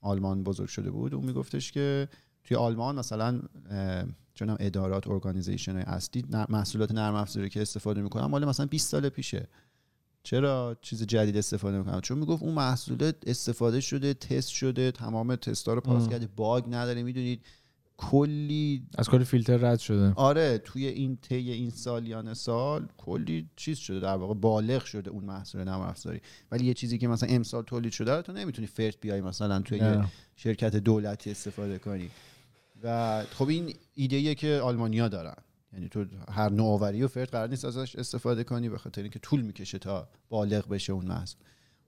آلمان بزرگ شده بود اون میگفتش که توی آلمان مثلا چون ادارات ارگانیزیشن اصلی نه- محصولات نرم افزاری که استفاده می‌کنن مال مثلا 20 سال پیشه. چرا چیز جدید استفاده می‌کنم چون می‌گفت اون محصول استفاده شده تست شده تمام تستا رو پاس. کرده باگ نداره می‌دونید. کلی از کلی فیلتر رد شده. آره توی این طی این سالیان سال کلی چیز شده. در واقع بالغ شده اون محصول نرم افزاری. ولی یه چیزی که مثلا امسال تولید شده رو تو نمی‌تونی فرد بیای مثلا توی یه. شرکت دولتی استفاده کنی. و خب این ایده که آلمانیا دارن. یعنی تو هر نوآوری و فرد قرار نیست ازش استفاده کنی به خاطر اینکه طول می‌کشه تا بالغ بشه اون محصول.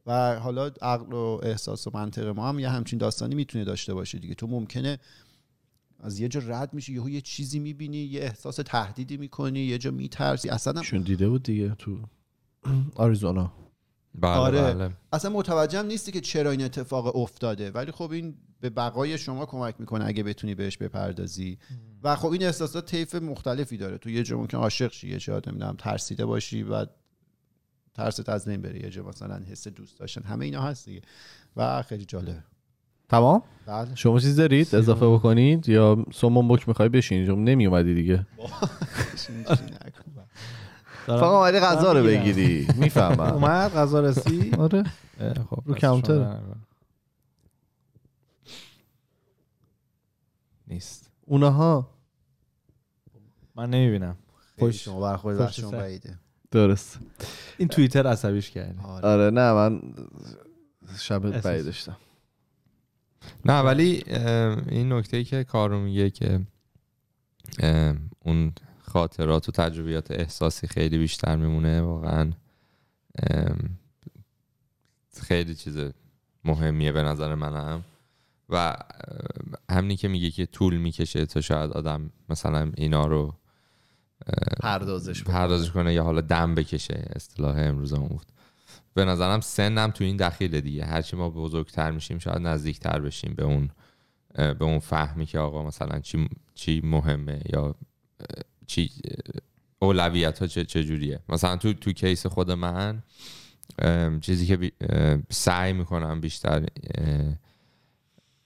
و حالا عقل و احساس و منطق ما هم یه همچین داستانی می‌تونه داشته باشه دیگه. تو ممکنه از یه جا رد میشی یهو یه چیزی می‌بینی یه احساس تهدیدی می‌کنی یه جا میترسی. اصلا هم- شون دیده بود دیگه تو آریزونا. بله آره. بله. اصلا متوجهم نیستی که چرا این اتفاق افتاده. ولی خب این به بقای شما کمک می‌کنه اگه بتونی بهش بپردازی. و خب این احساسات طیف مختلفی داره. تو یه جا ممکن عاشق شی یه جا نمی‌دونم ترسیده باشی و ترست از نمی بره یه جا مثلا حس دوست داشتن. همه اینا هست دیگه. و خیلی جالبه تمام؟ بله. شما چیز دارید؟ اضافه بکنید؟ یا سومون بک می‌خوای بشین؟ چون نمی اومدی دیگه فقط اومدی غذا رو بگیری. می‌فهمم. اومد؟ غذا رسی؟ آره. خب رو کانتر. نیست. اونها؟ من نمی‌بینم. پشت- شما برخورد از شما. بعیده. درست. این توییتر عصبیش کرد آره. آره نه من شب. بعید داشتم. نه ولی این نکته ای که کارو میگه که اون خاطرات و تجربیات احساسی خیلی بیشتر میمونه واقعا خیلی چیز مهمیه به نظر منم. و همینی که میگه که طول می‌کشه تا شاید آدم مثلا اینا رو پردازش پردازش کنه یا حالا دم بکشه اصطلاح امروزمون بود. به نظرم سنم تو این دخیله دیگه. هرچی ما بزرگتر میشیم شاید نزدیکتر بشیم به اون به اون فهمی که آقا مثلا چی چی مهمه یا چی اولویت ها چه چجوریه مثلا تو تو کیس خود من چیزی که سعی می‌کنم بیشتر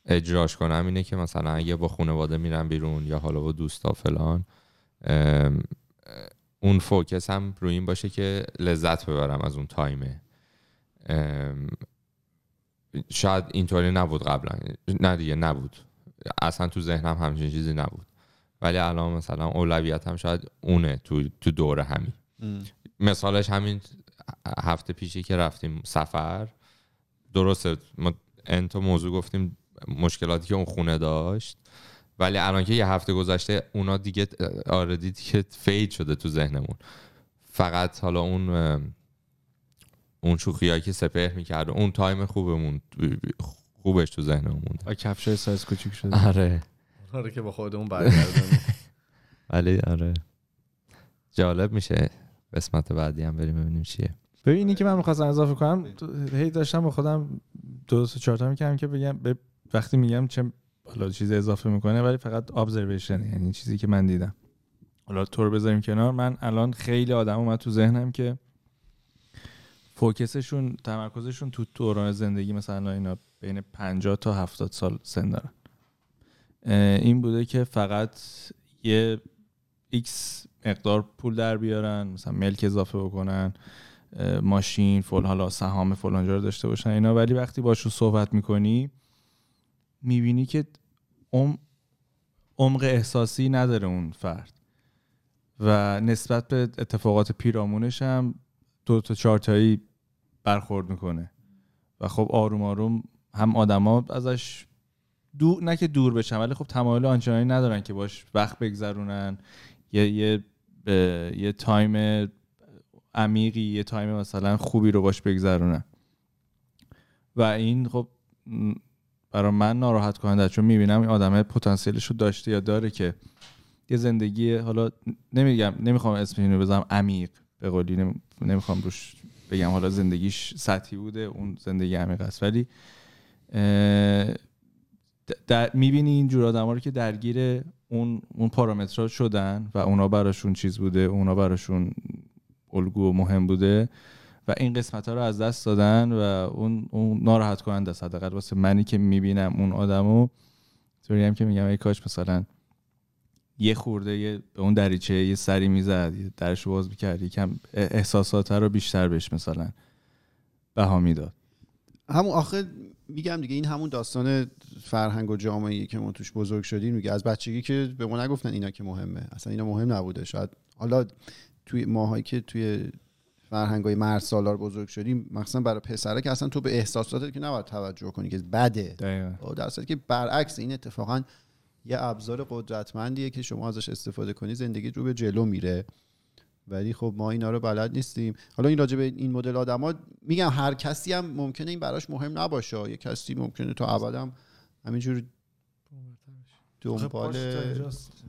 اجراش کنم اینه که مثلا اگه با خانواده میرم بیرون یا حالا با دوستا فلان اون فوکس هم روی این باشه که لذت ببرم از اون تایمه. شاید اینطوری نبود قبلا. نه دیگه نبود. اصلا تو ذهنم همچین چیزی نبود. ولی الان مثلا اولویت هم شاید اونه تو, تو دور همین. ام. مثالش همین هفته پیشی که رفتیم سفر. درسته ما انتو موضوع گفتیم مشکلاتی که اون خونه داشت. ولی الان که یه هفته گذشته اونا دیگه آره دیگه fade شده تو ذهنمون. فقط حالا اون اون شوخیایی که سپهر می‌کرد اون time خوبمون خوبش تو ذهنمون. مونده با کفشای سایز کوچیک شده. آره. آره که با خودمون برگردونیم. ولی آره. جالب میشه. قسمت بعدی هم بریم ببینیم چیه. ببینی که من می‌خواستم اضافه کنم هی داشتم با خودم دو سه چهار تا می‌کردم که بگم به وقتی میگم چه حالا چیز اضافه می‌کنه ولی فقط observation یعنی چیزی که من دیدم. حالا تو رو بذاریم کنار. من الان خیلی آدم اومد تو ذهنم که focus شون تمرکزشون تو دوران زندگی مثلا اینا بین 50 تا 70 سال سن دارن. این بوده که فقط یه x مقدار پول در بیارن مثلا ملک اضافه بکنن ماشین فل حالا سهام فلانجا رو داشته باشن اینا. ولی وقتی باشون صحبت می‌کنی می‌بینی که عم- عمق احساسی نداره اون فرد. و نسبت به اتفاقات پیرامونش هم دو تا چهار تایی برخورد می‌کنه. و خب آروم آروم هم آدما ازش دور نه که دور بشن ولی خب تمایل آنچنانی ندارن که باش وقت بگذرونن. یه یه یه time عمیقی یه time مثلا خوبی رو باش بگذرونن. و این خب برای من ناراحت کننده چون می‌بینم این آدمه پتانسیلش رو داشته یا داره که یه زندگی حالا نمیگم نمی‌خوام اسم اینو بزنم عمیق به قولی نمی- نمی‌خوام روش بگم حالا زندگیش سطحی بوده اون زندگی عمیق است. ولی در می‌بینی این جور آدم رو که درگیر اون اون پارامترها شدن و اونا براشون چیز بوده اونا براشون الگو مهم بوده و این قسمت ها رو از دست دادن و اون, اون ناراحت کننده است. حداقل واسه منی که می‌بینم اون آدمو طوری هم که میگم ای کاش مثلا یه خورده یه به اون دریچه یه سری می‌زد درش باز می‌کرد یکم احساسات رو بیشتر بهش مثلا بها می‌داد. همون آخه میگم دیگه این همون داستان فرهنگ و جامعه که ما توش بزرگ شدیم میگه. از بچگی که به ما نگفتن اینا که مهمه. اصلا اینا مهم نبوده. شاید حالا توی ماهایی که توی فرهنگ های مرد سالار بزرگ شدیم مخصوصا برای پسره که اصلا تو به احساساتت که نباید توجه کنی که بده. دقیقا. در که برعکس این اتفاقا یه ابزار قدرتمندیه که شما ازش استفاده کنی زندگی رو به جلو میره. ولی خب ما اینا رو بلد نیستیم. حالا این راجع به این مدل آدما میگم هر کسی هم ممکنه این براش مهم نباشه. یه کسی ممکنه تا ابدم همینجور دنبال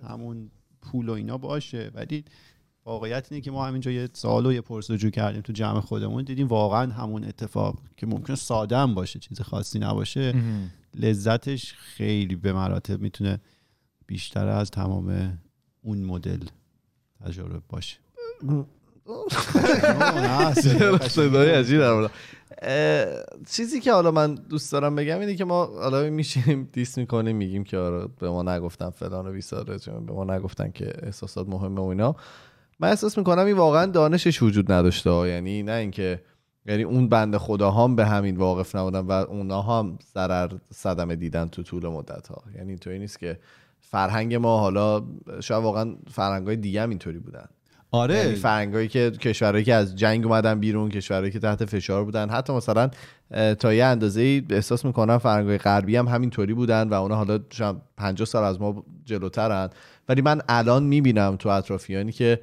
همون پول و اینا باشه. ولی واقعیت اینه که ما همینجا یه سوال و یه پرسجو کردیم تو جمع خودمون. دیدیم واقعا همون اتفاق که ممکن ساده هم باشه چیز خاصی نباشه. لذتش خیلی به مراتب می‌تونه بیشتر از تمام اون مدل تجربه باشه صدای چیزی که حالا من دوست دارم بگم اینه که ما حالا میشینیم دیس می‌کنیم میگیم که آره به ما نگفتن فلان و بیساره چون به ما نگفتن که احساسات مهمه و اینا من احساس می‌کنم این واقعا دانشش وجود نداشته. یعنی نه اینکه یعنی اون بند خدا هم به همین واقف نبودن و اونا هم ضرر صدمه دیدن تو طول مدت ها یعنی تو نیست که فرهنگ ما حالا شاید واقعا فرهنگ های دیگه هم اینطوری بودن. یعنی آره فرهنگایی که کشورهایی که از جنگ اومدن بیرون کشورهایی که تحت فشار بودن حتی مثلا تا یه اندازه احساس می‌کنم فرهنگای غربی هم همینطوری بودن و اونا حالا شاید 50 سال از ما جلوترن. ولی من الان می‌بینم تو اطرافیانی که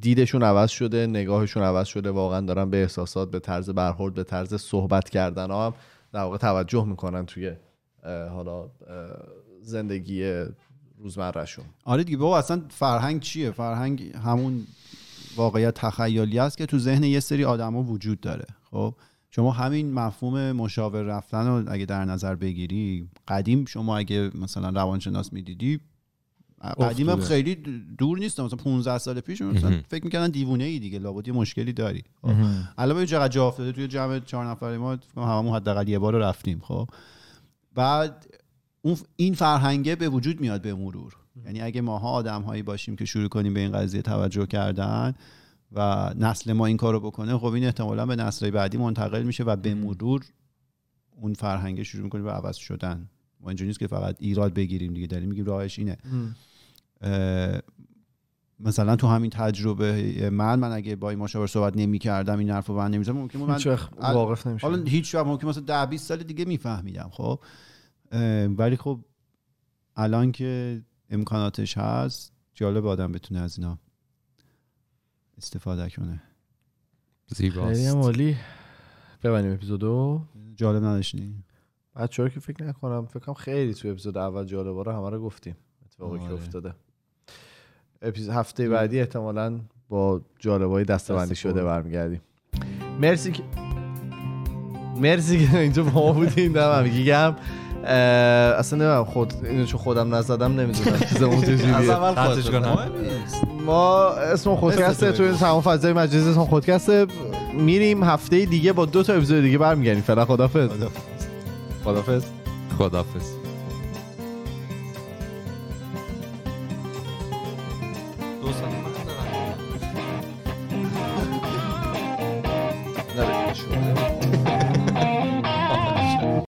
دیدشون عوض شده نگاهشون عوض شده. واقعا دارن به احساسات به طرز برخورد به طرز صحبت کردن ها هم در واقع توجه می‌کنن توی حالا زندگی روزمرهشون. آره دیگه بابا اصلا فرهنگ چیه؟ فرهنگ همون واقعیت تخیلی است که تو ذهن یه سری آدما وجود داره. خب شما همین مفهوم مشاور رفتن رو اگه در نظر بگیری قدیم شما اگه مثلا روانشناس می‌دیدی قدیم هم خیلی دور نیست مثلا 15 سال پیش مثلا. فکر می‌کردن دیوونه ای دیگه. لابد یه مشکلی داری. خب. الان ببین چقدر جا افتاده. توی جمع چهار نفره ما هممون حداقل یه بار رفتیم. خب. بعد اون این فرهنگه به وجود میاد به مرور. یعنی اگه ماها آدم هایی باشیم که شروع کنیم به این قضیه توجه کردن و نسل ما این کارو بکنه خب این احتمالا به نسل بعدی منتقل میشه و به مرور اون فرهنگه شروع می‌کنه به عوض شدن. ما اینجوری نیست که فقط ایراد بگیریم دیگه. داریم میگیم راهش اینه. مثلا تو همین تجربه من من اگه با این مشاور صحبت نمی کردم این حرفو من نمی‌زدم ممکن بود من واقف نمیشه حالا هیچ وقت ممکن مثلا 10 20 سال دیگه میفهمیدم خب؟ ولی خب الان که امکاناتش هست جالب آدم بتونه از اینا استفاده کنه. خیلی هم زیباست عالی ببینیم اپیزودو جالب نداشتی؟ بچه که فکر نکنم فکر کنم خیلی تو اپیزود اول جالبا رو همه رو گفتیم. اتفاقی که آره. افتاده. اپیزود هفته بعدی احتمالا با جالبای دستبندی شده برمیگردیم. مرسی که مرسی که اینجا با ما بودین دم هم گیگم اصلا نمیم خود اینو چون خودم نزدم نمی‌دونم. چیزمون چجوریه قطعش کنم ما اسم خودکسته تو این تمام فضای مجازی اسم خودکسته میریم. هفته دیگه با دو تا اپیزود دیگه برمیگردیم. فعلا خدافظ خدافظ خدافز